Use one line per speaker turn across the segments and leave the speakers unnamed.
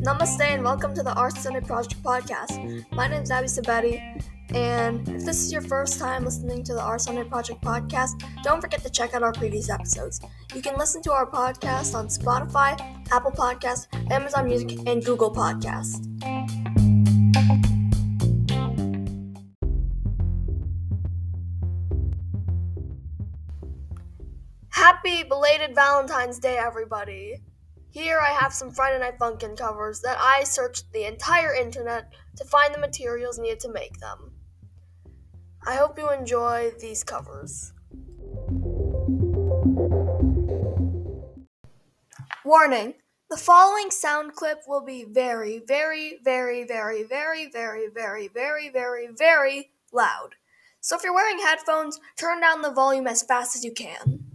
Namaste and welcome to the Our Sunday Project podcast. My name is Abby Sabetti, and if this is your first time listening to the Our Sunday Project podcast, don't forget to check out our previous episodes. You can listen to our podcast on Spotify, Apple Podcast, Amazon Music, and Google Podcast. Happy belated Valentine's Day, everybody! Here I have some Friday Night Funkin' covers that I searched the entire internet to find the materials needed to make them. I hope you enjoy these covers. Warning the following sound clip will be very, very, very, very, very, very, very, very, very, very loud. So if you're wearing headphones, turn down the volume as fast as you can.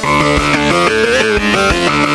Thank you.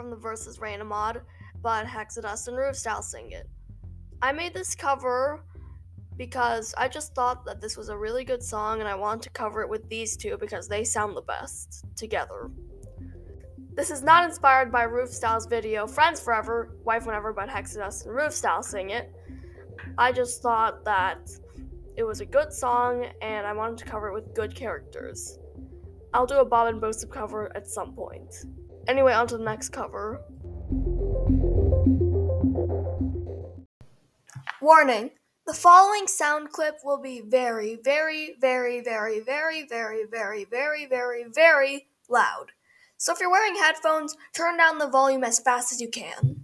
From the Versus Rayna mod, but Hexadust and RuvStyle sing it. I made this cover because I just thought that this was a really good song and I wanted to cover it with these two because they sound the best together. This is not inspired by RuvStyle's video Friends Forever, Wife Whenever, but Hexadust and RuvStyle sing it. I just thought that it was a good song and I wanted to cover it with good characters. I'll do a Bob and Bosip cover at some point. Anyway, on to the next cover. Warning! The following sound clip will be very, very, very, very, very, very, very, very, very, very loud. So if you're wearing headphones, turn down the volume as fast as you can.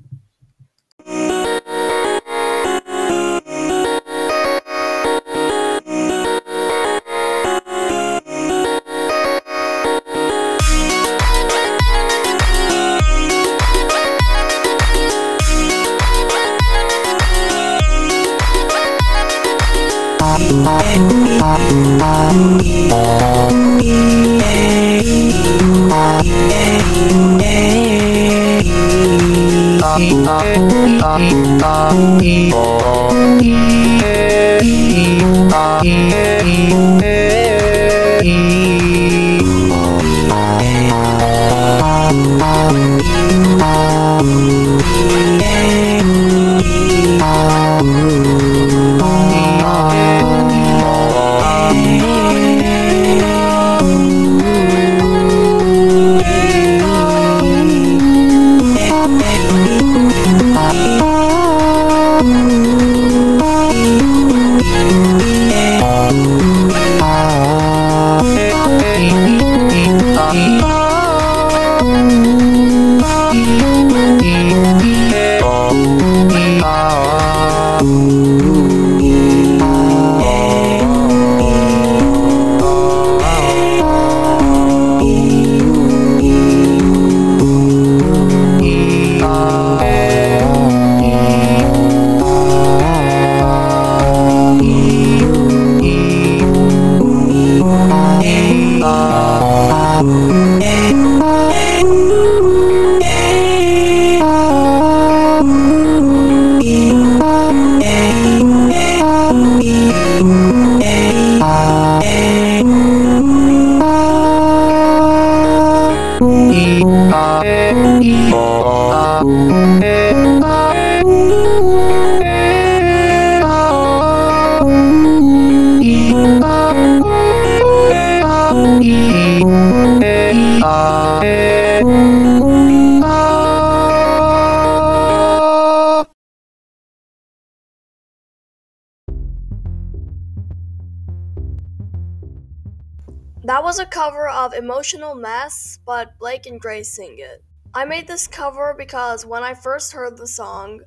That was a cover of Emotional Mess, but Blake and Gray sing it. I made this cover because when I first heard the song,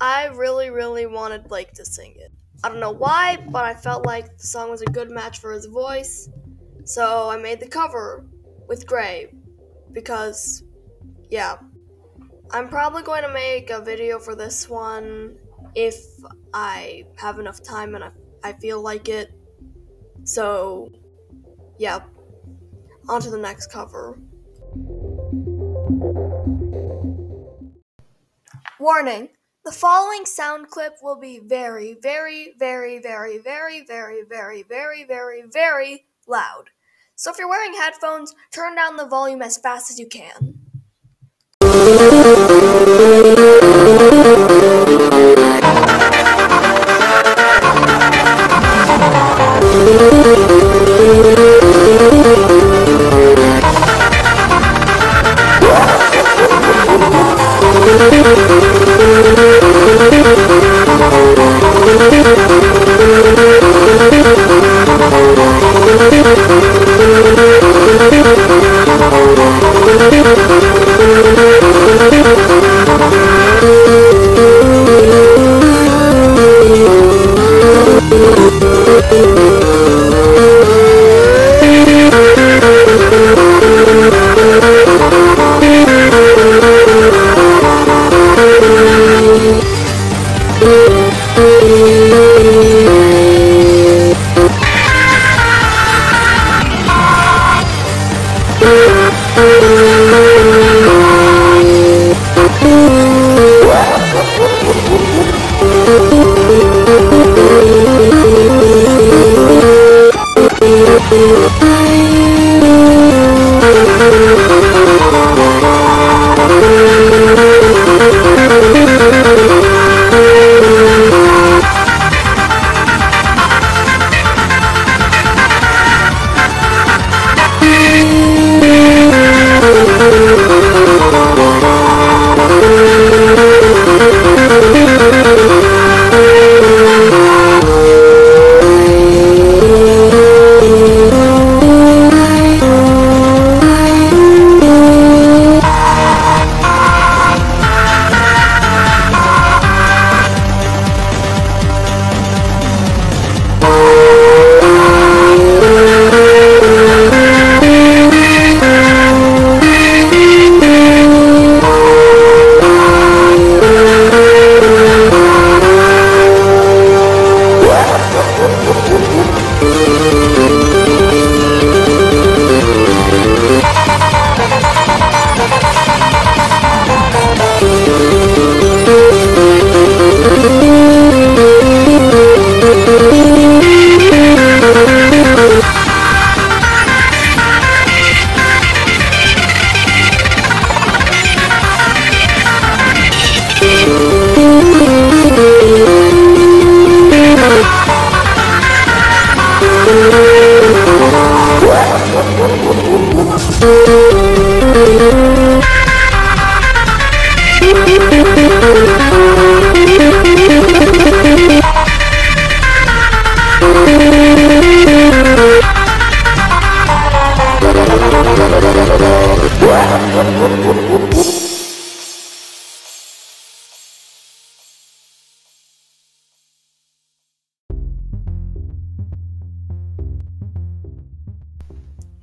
I really, really wanted Blake to sing it. I don't know why, but I felt like the song was a good match for his voice, so I made the cover with Gray because, yeah. I'm probably going to make a video for this one if I have enough time and I, I feel like it. So, yeah. On to the next cover. Warning. The following sound clip will be very, very, very, very, very, very, very, very, very, very loud. So if you're wearing headphones, turn down the volume as fast as you can.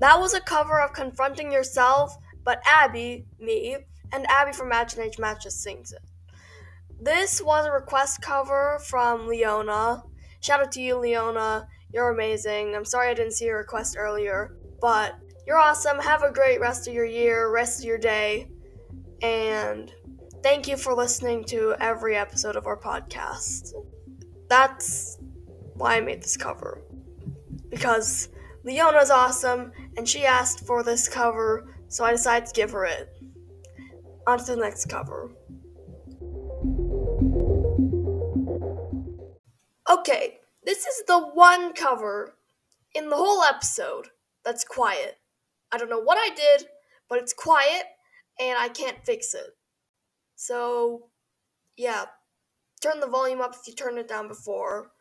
That was a cover of Confronting Yourself, but Abby, me, and Abby from Maginage Matches sings it. This was a request cover from Leona. Shout out to you, Leona. You're amazing. I'm sorry I didn't see your request earlier, but you're awesome. Have a great rest of your year, rest of your day, and thank you for listening to every episode of our podcast. That's why I made this cover. Because Leona's awesome, and she asked for this cover, so I decided to give her it. On to the next cover. Okay, this is the one cover in the whole episode that's quiet. I don't know what I did, but it's quiet and I can't fix it. So, yeah, turn the volume up if you turned it down before.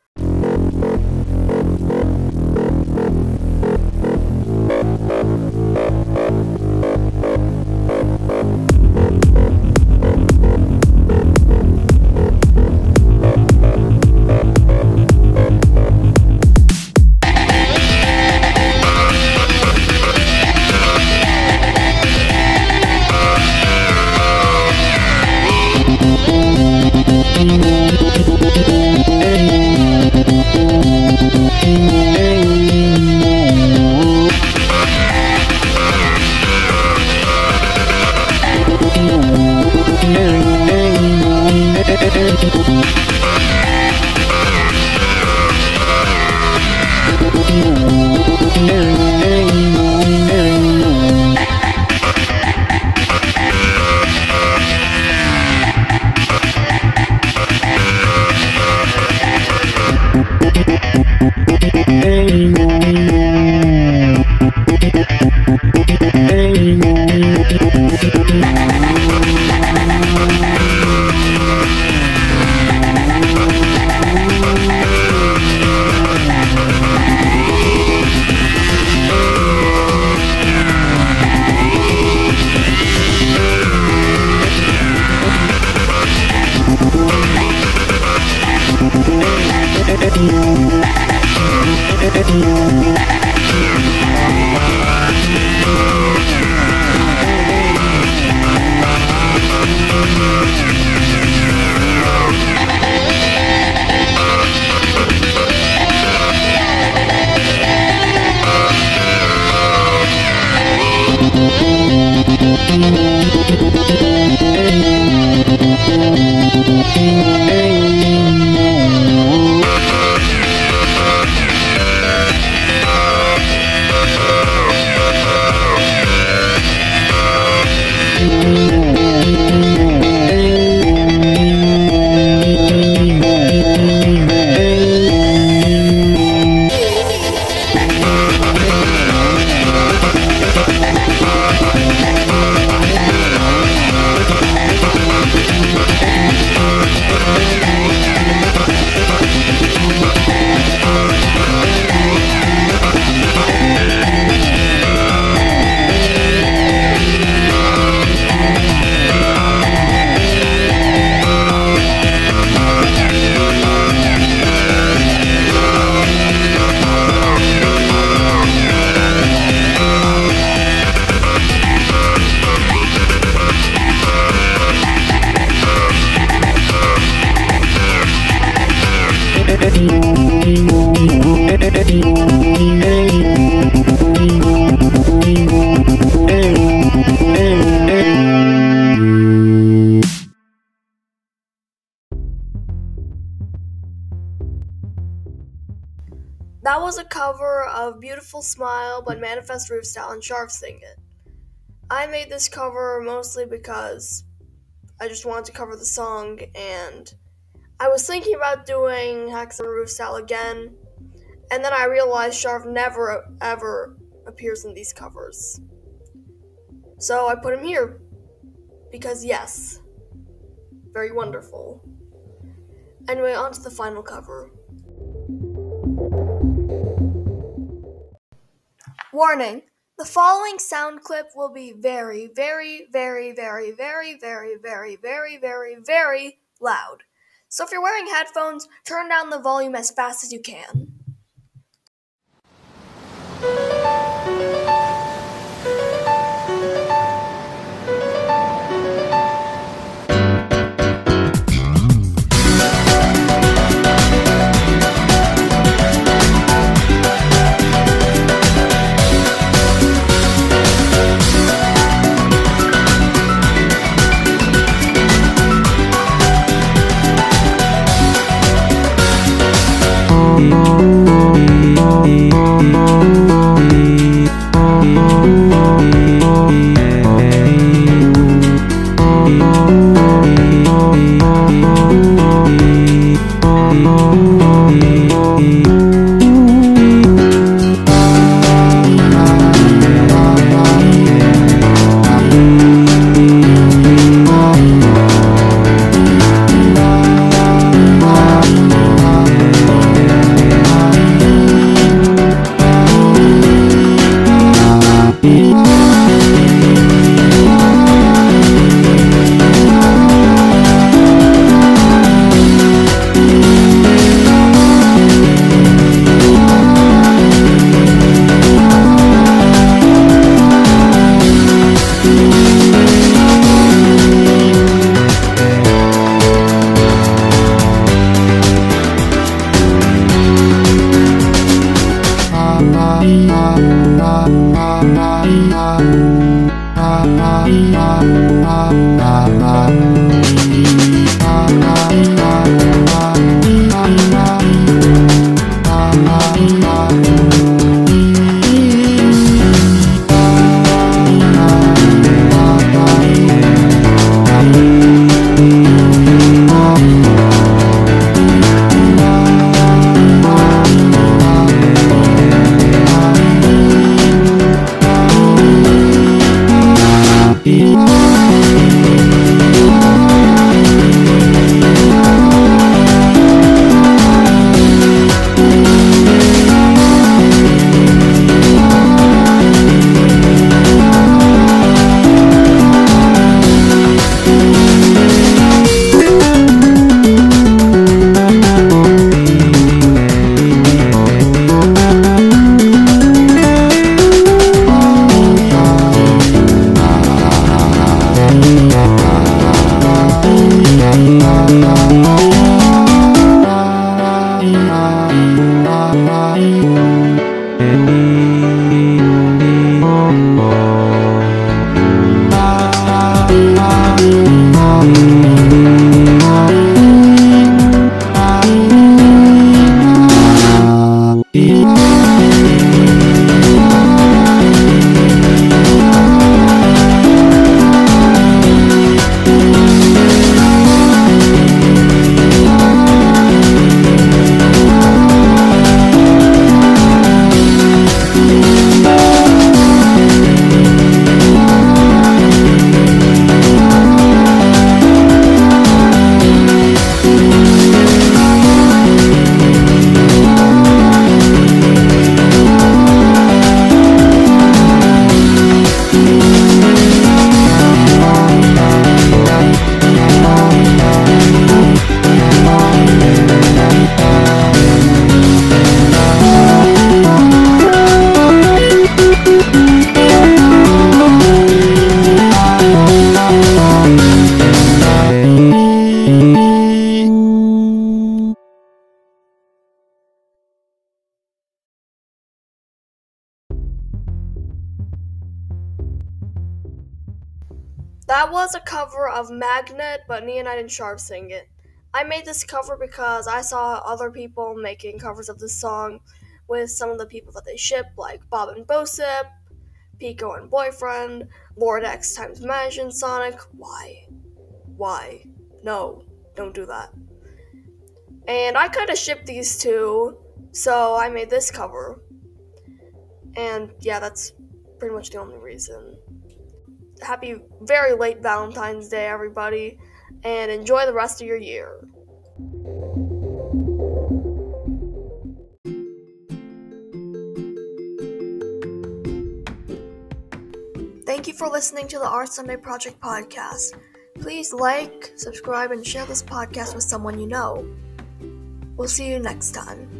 Of Beautiful Smile by Manifest RuvStyle and Sharv Sing It. I made this cover mostly because I just wanted to cover the song and I was thinking about doing Hex and RuvStyle again, and then I realized Sharv never ever appears in these covers. So I put him here. Because yes, very wonderful. Anyway, on to the final cover. Warning the following sound clip will be very, very, very, very, very, very, very, very, very, very loud. So if you're wearing headphones, turn down the volume as fast as you can. That was a cover of Magnet, but Neonight and Sharv sing it. I made this cover because I saw other people making covers of this song with some of the people that they ship, like Bob and Bosip, Pico and Boyfriend, Lord X times Majin Sonic. Why? Why? No, don't do that. And I kind of shipped these two, so I made this cover. And yeah, that's pretty much the only reason happy very late Valentine's Day, everybody, and enjoy the rest of your year. Thank you for listening to the Our Sunday Project podcast. Please like, subscribe, and share this podcast with someone you know. We'll see you next time.